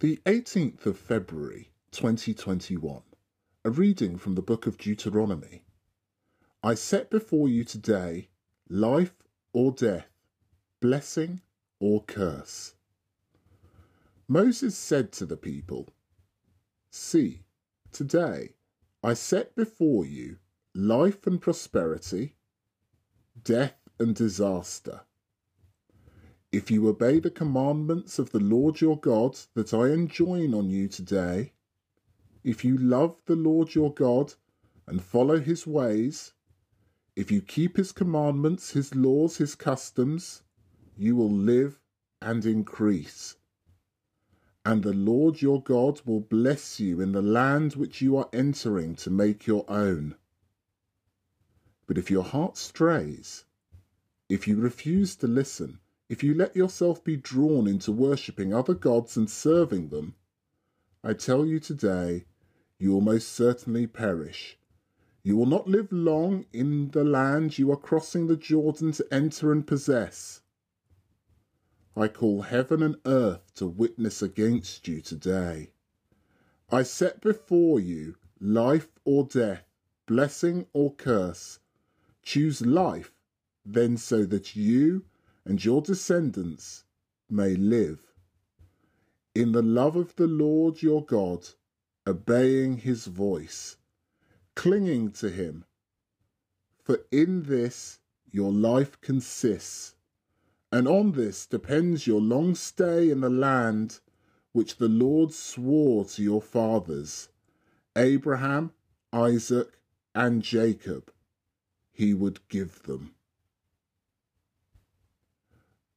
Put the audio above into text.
The 18th of February 2021. A reading from the book of Deuteronomy. I set before you today life or death, blessing or curse. Moses said to the people, See, today I set before you life and prosperity, death and disaster. If you obey the commandments of the Lord your God that I enjoin on you today, if you love the Lord your God and follow his ways, if you keep his commandments, his laws, his customs, you will live and increase. And the Lord your God will bless you in the land which you are entering to make your own. But if your heart strays, if you refuse to listen, if you let yourself be drawn into worshipping other gods and serving them, I tell you today, you will most certainly perish. You will not live long in the land you are crossing the Jordan to enter and possess. I call heaven and earth to witness against you today. I set before you life or death, blessing or curse. Choose life, then so that you and your descendants may live. In the love of the Lord your God, obeying his voice, clinging to him. For in this your life consists, and on this depends your long stay in the land which the Lord swore to your fathers, Abraham, Isaac, and Jacob, he would give them.